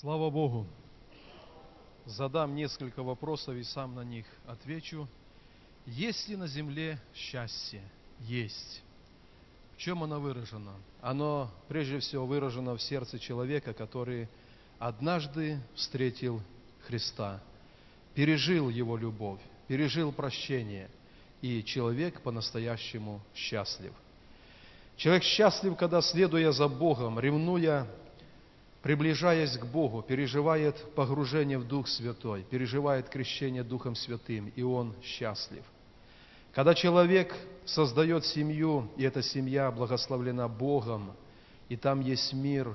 Слава Богу. Задам несколько вопросов и сам на них отвечу. Есть ли на земле счастье? Есть. В чем оно выражено? Оно прежде всего выражено в сердце человека, который однажды встретил Христа, пережил Его любовь, пережил прощение, и человек по-настоящему счастлив. Человек счастлив, когда, следуя за Богом, ревнуя приближаясь к Богу, переживает погружение в Дух Святой, переживает крещение Духом Святым, и он счастлив. Когда человек создает семью, и эта семья благословлена Богом, и там есть мир,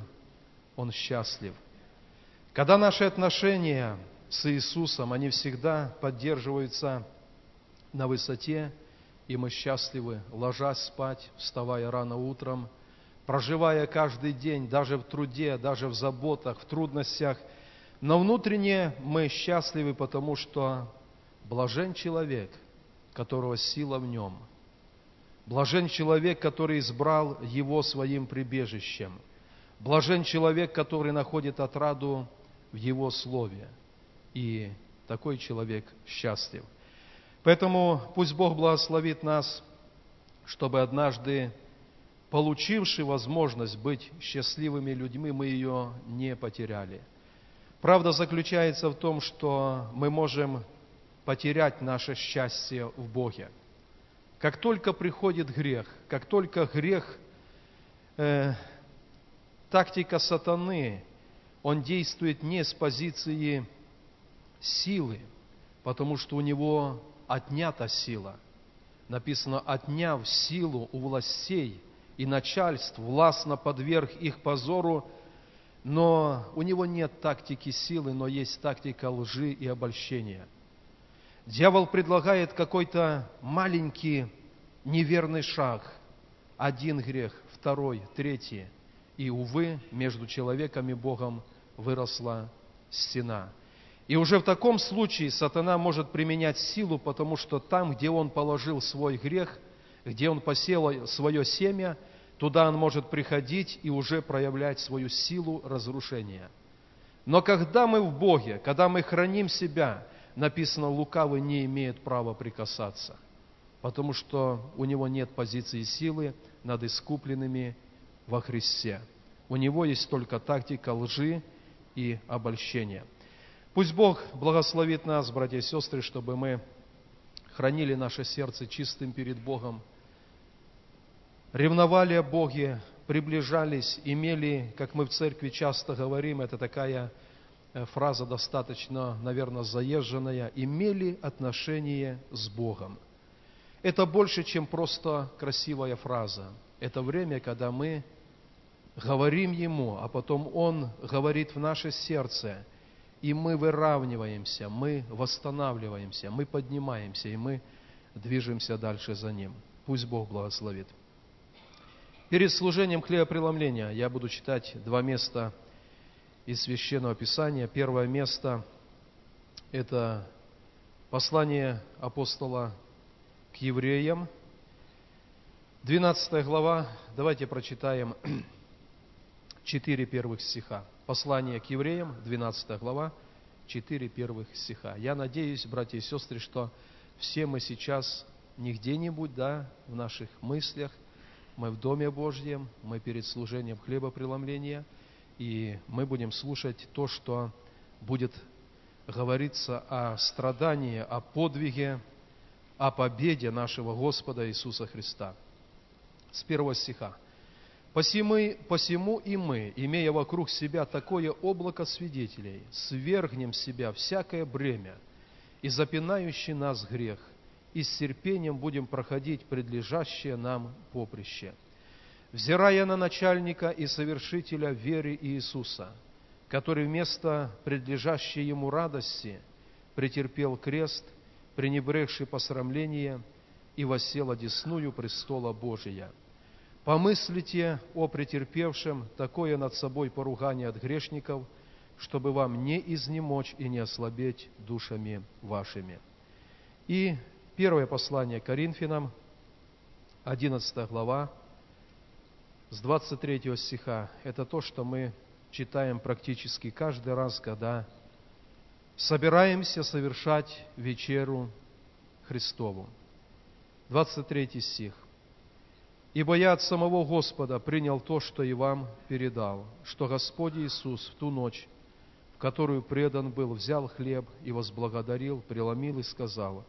он счастлив. Когда наши отношения с Иисусом, они всегда поддерживаются на высоте, и мы счастливы, ложась спать, вставая рано утром – проживая каждый день, даже в труде, даже в заботах, в трудностях. Но внутренне мы счастливы, потому что блажен человек, которого сила в нем. Блажен человек, который избрал его своим прибежищем. Блажен человек, который находит отраду в его слове. И такой человек счастлив. Поэтому пусть Бог благословит нас, чтобы однажды получивши возможность быть счастливыми людьми, мы ее не потеряли. Правда заключается в том, что мы можем потерять наше счастье в Боге. Как только приходит грех, как только грех, э, тактика сатаны, он действует не с позиции силы, потому что у него отнята сила. Написано, отняв силу у властей – и начальств, властно подверг их позору, но у него нет тактики силы, но есть тактика лжи и обольщения. Дьявол предлагает какой-то маленький неверный шаг, один грех, второй, третий, и, увы, между человеком и Богом выросла стена. И уже в таком случае сатана может применять силу, потому что там, где он положил свой грех, где он посел свое семя – Туда он может приходить и уже проявлять свою силу разрушения. Но когда мы в Боге, когда мы храним себя, написано, лукавый не имеет права прикасаться, потому что у него нет позиции силы над искупленными во Христе. У него есть только тактика лжи и обольщения. Пусть Бог благословит нас, братья и сестры, чтобы мы хранили наше сердце чистым перед Богом, ревновали о Боге, приближались, имели, как мы в церкви часто говорим, это такая э, фраза достаточно, наверное, заезженная, имели отношение с Богом. Это больше, чем просто красивая фраза. Это время, когда мы говорим Ему, а потом Он говорит в наше сердце, и мы выравниваемся, мы восстанавливаемся, мы поднимаемся, и мы движемся дальше за Ним. Пусть Бог благословит. Перед служением хлебопреломления я буду читать два места из Священного Писания. Первое место – это послание апостола к евреям, 12 глава. Давайте прочитаем четыре первых стиха. Послание к евреям, 12 глава, четыре первых стиха. Я надеюсь, братья и сестры, что все мы сейчас не где-нибудь, да, в наших мыслях, мы в Доме Божьем, мы перед служением хлебопреломления, и мы будем слушать то, что будет говориться о страдании, о подвиге, о победе нашего Господа Иисуса Христа. С первого стиха. «Посему, посему и мы, имея вокруг себя такое облако свидетелей, свергнем себя всякое бремя и запинающий нас грех, и с терпением будем проходить предлежащее нам поприще. Взирая на начальника и совершителя веры Иисуса, который вместо предлежащей ему радости претерпел крест, пренебрегший посрамление, и восел одесную престола Божия. Помыслите о претерпевшем такое над собой поругание от грешников, чтобы вам не изнемочь и не ослабеть душами вашими. И Первое послание Коринфянам, 11 глава, с 23 стиха. Это то, что мы читаем практически каждый раз, когда собираемся совершать вечеру Христову. 23 стих. «Ибо я от самого Господа принял то, что и вам передал, что Господь Иисус в ту ночь, в которую предан был, взял хлеб и возблагодарил, преломил и сказал,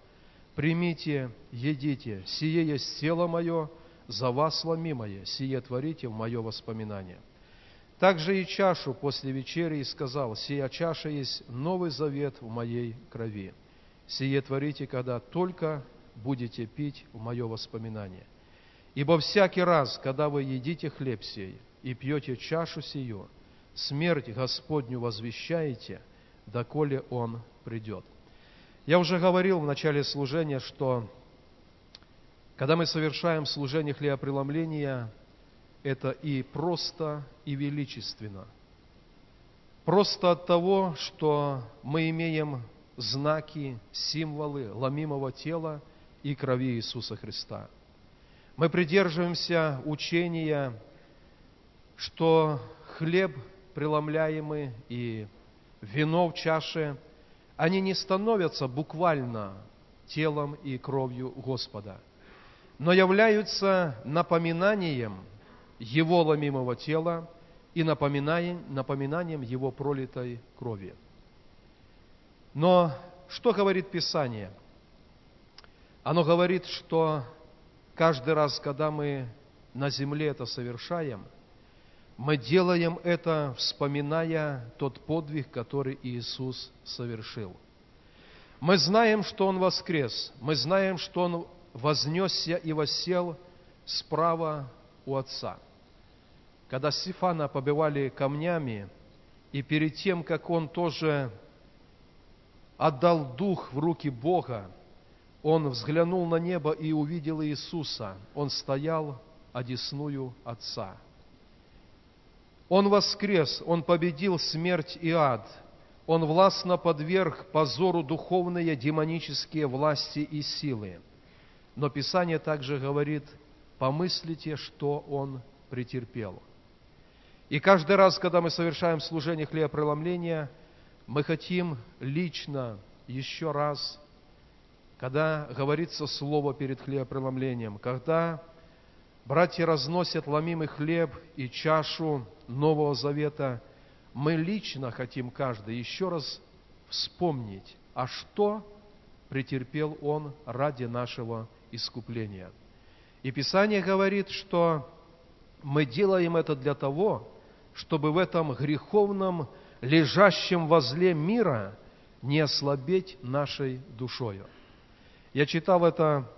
«Примите, едите, сие есть тело мое, за вас ломимое, сие творите в мое воспоминание». Также и чашу после вечери и сказал, «Сия чаша есть новый завет в моей крови. Сие творите, когда только будете пить в мое воспоминание. Ибо всякий раз, когда вы едите хлеб сей и пьете чашу сию, смерть Господню возвещаете, доколе Он придет». Я уже говорил в начале служения, что когда мы совершаем служение хлебопреломления, это и просто, и величественно. Просто от того, что мы имеем знаки, символы ломимого тела и крови Иисуса Христа. Мы придерживаемся учения, что хлеб преломляемый и вино в чаше, они не становятся буквально телом и кровью Господа, но являются напоминанием – его ломимого тела и напоминанием, напоминанием его пролитой крови. Но что говорит Писание? Оно говорит, что каждый раз, когда мы на земле это совершаем, мы делаем это, вспоминая тот подвиг, который Иисус совершил. Мы знаем, что Он воскрес, мы знаем, что Он вознесся и восел справа у Отца – когда Стефана побивали камнями, и перед тем, как он тоже отдал дух в руки Бога, он взглянул на небо и увидел Иисуса. Он стоял одесную Отца. Он воскрес, Он победил смерть и ад. Он властно подверг позору духовные демонические власти и силы. Но Писание также говорит, помыслите, что Он претерпел – и каждый раз, когда мы совершаем служение хлебопреломления, мы хотим лично еще раз, когда говорится слово перед хлебопреломлением, когда братья разносят ломимый хлеб и чашу Нового Завета, мы лично хотим каждый еще раз вспомнить, а что претерпел Он ради нашего искупления. И Писание говорит, что мы делаем это для того, чтобы в этом греховном, лежащем возле мира не ослабеть нашей душою. Я читал это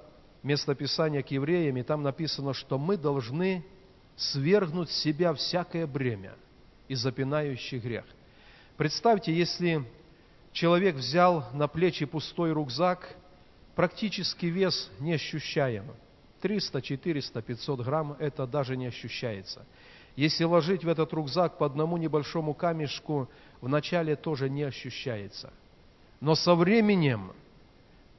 местописание к евреям, и там написано, что мы должны свергнуть с себя всякое бремя и запинающий грех. Представьте, если человек взял на плечи пустой рюкзак, практически вес не ощущаем. 300, 400, 500 грамм – это даже не ощущается – если ложить в этот рюкзак по одному небольшому камешку, вначале тоже не ощущается. Но со временем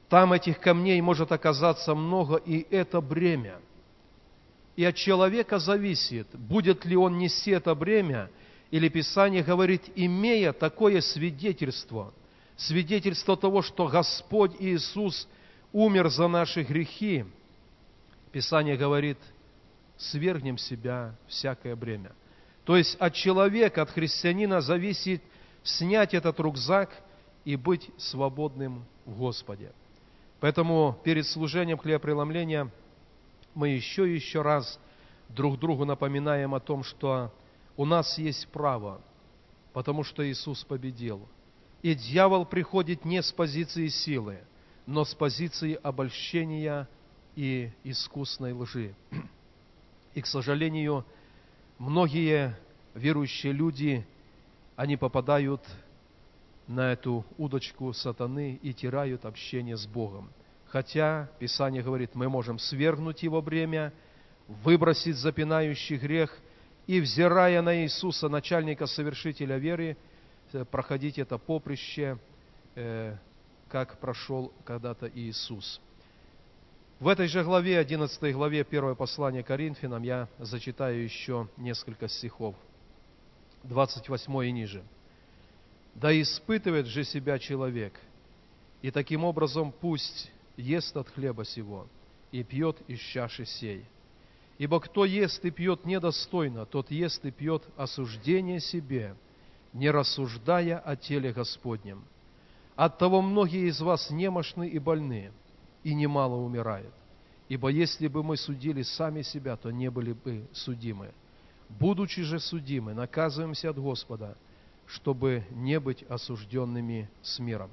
там этих камней может оказаться много, и это бремя. И от человека зависит, будет ли он нести это бремя, или Писание говорит, имея такое свидетельство, свидетельство того, что Господь Иисус умер за наши грехи, Писание говорит – свергнем себя всякое бремя. То есть от человека, от христианина зависит снять этот рюкзак и быть свободным в Господе. Поэтому перед служением хлебопреломления мы еще и еще раз друг другу напоминаем о том, что у нас есть право, потому что Иисус победил. И дьявол приходит не с позиции силы, но с позиции обольщения и искусной лжи. И, к сожалению, многие верующие люди, они попадают на эту удочку сатаны и теряют общение с Богом. Хотя Писание говорит, мы можем свергнуть его бремя, выбросить запинающий грех и, взирая на Иисуса, начальника совершителя веры, э, проходить это поприще, э, как прошел когда-то Иисус. В этой же главе, 11 главе, первое послание Коринфянам, я зачитаю еще несколько стихов. 28 и ниже. «Да испытывает же себя человек, и таким образом пусть ест от хлеба сего и пьет из чаши сей. Ибо кто ест и пьет недостойно, тот ест и пьет осуждение себе, не рассуждая о теле Господнем. Оттого многие из вас немощны и больны, и немало умирают. Ибо если бы мы судили сами себя, то не были бы судимы. Будучи же судимы, наказываемся от Господа, чтобы не быть осужденными с миром.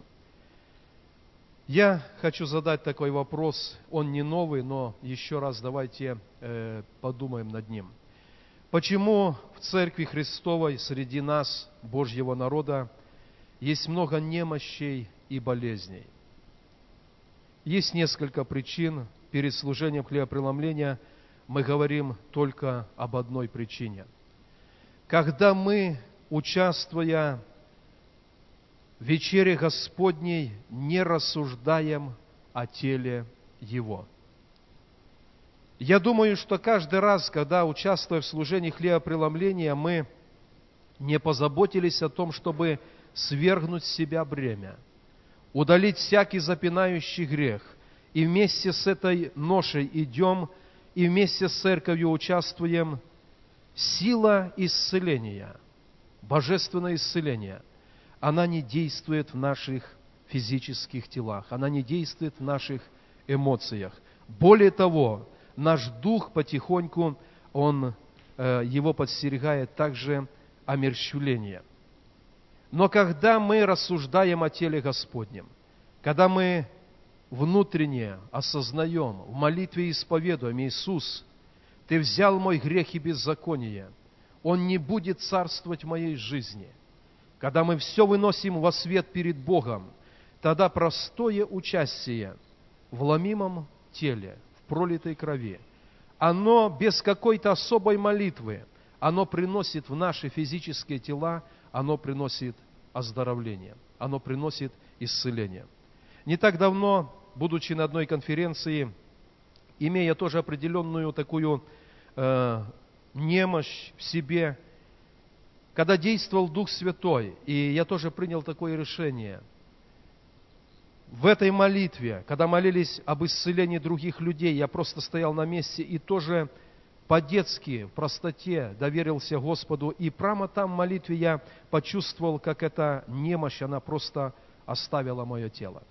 Я хочу задать такой вопрос, он не новый, но еще раз давайте э, подумаем над ним. Почему в Церкви Христовой среди нас, Божьего народа, есть много немощей и болезней? Есть несколько причин. Перед служением хлебопреломления мы говорим только об одной причине. Когда мы, участвуя вечере Господней не рассуждаем о теле Его. Я думаю, что каждый раз, когда участвуя в служении хлебопреломления, мы не позаботились о том, чтобы свергнуть с себя бремя, удалить всякий запинающий грех, и вместе с этой ношей идем, и вместе с церковью участвуем. Сила исцеления, божественное исцеление – она не действует в наших физических телах, она не действует в наших эмоциях. Более того, наш дух потихоньку, он, э, его подстерегает также омерщвление. Но когда мы рассуждаем о теле Господнем, когда мы внутренне осознаем, в молитве исповедуем, Иисус, Ты взял мой грех и беззаконие, Он не будет царствовать в моей жизни – когда мы все выносим во свет перед Богом, тогда простое участие в ломимом теле, в пролитой крови, оно без какой-то особой молитвы, оно приносит в наши физические тела, оно приносит оздоровление, оно приносит исцеление. Не так давно, будучи на одной конференции, имея тоже определенную такую э, немощь в себе, когда действовал Дух Святой, и я тоже принял такое решение, в этой молитве, когда молились об исцелении других людей, я просто стоял на месте и тоже по-детски, в простоте доверился Господу. И прямо там в молитве я почувствовал, как эта немощь, она просто оставила мое тело.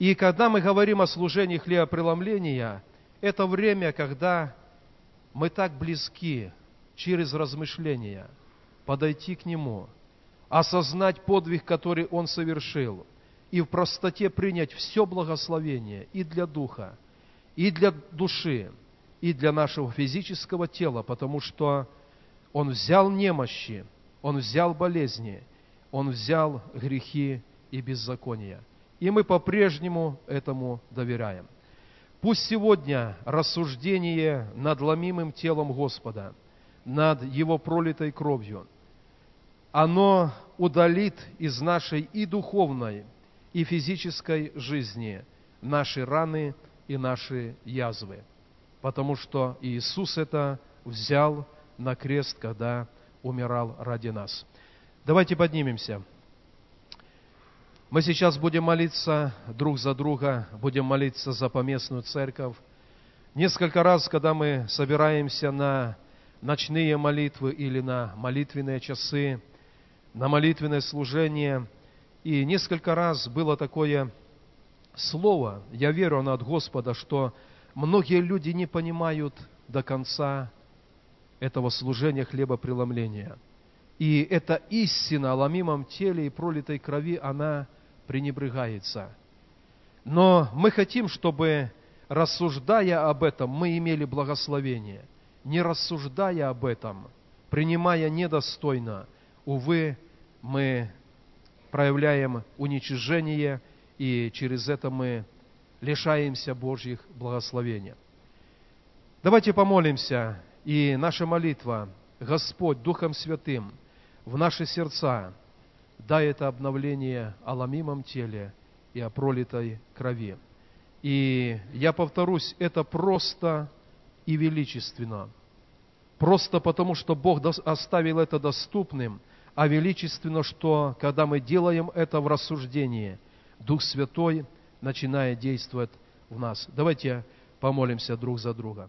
И когда мы говорим о служении хлебопреломления, это время, когда мы так близки через размышления – подойти к Нему, осознать подвиг, который Он совершил, и в простоте принять все благословение и для духа, и для души, и для нашего физического тела, потому что Он взял немощи, Он взял болезни, Он взял грехи и беззакония. И мы по-прежнему этому доверяем. Пусть сегодня рассуждение над ломимым телом Господа, над Его пролитой кровью – оно удалит из нашей и духовной, и физической жизни наши раны и наши язвы. Потому что Иисус это взял на крест, когда умирал ради нас. Давайте поднимемся. Мы сейчас будем молиться друг за друга, будем молиться за поместную церковь. Несколько раз, когда мы собираемся на ночные молитвы или на молитвенные часы, на молитвенное служение. И несколько раз было такое слово, я верю оно от Господа, что многие люди не понимают до конца этого служения хлебопреломления. И эта истина о ломимом теле и пролитой крови, она пренебрегается. Но мы хотим, чтобы, рассуждая об этом, мы имели благословение. Не рассуждая об этом, принимая недостойно – увы, мы проявляем уничижение, и через это мы лишаемся Божьих благословений. Давайте помолимся, и наша молитва, Господь Духом Святым, в наши сердца, дай это обновление о ломимом теле и о пролитой крови. И я повторюсь, это просто и величественно. просто потому, что Бог оставил это доступным, а величественно, что когда мы делаем это в рассуждении, Дух Святой начинает действовать в нас. Давайте помолимся друг за друга.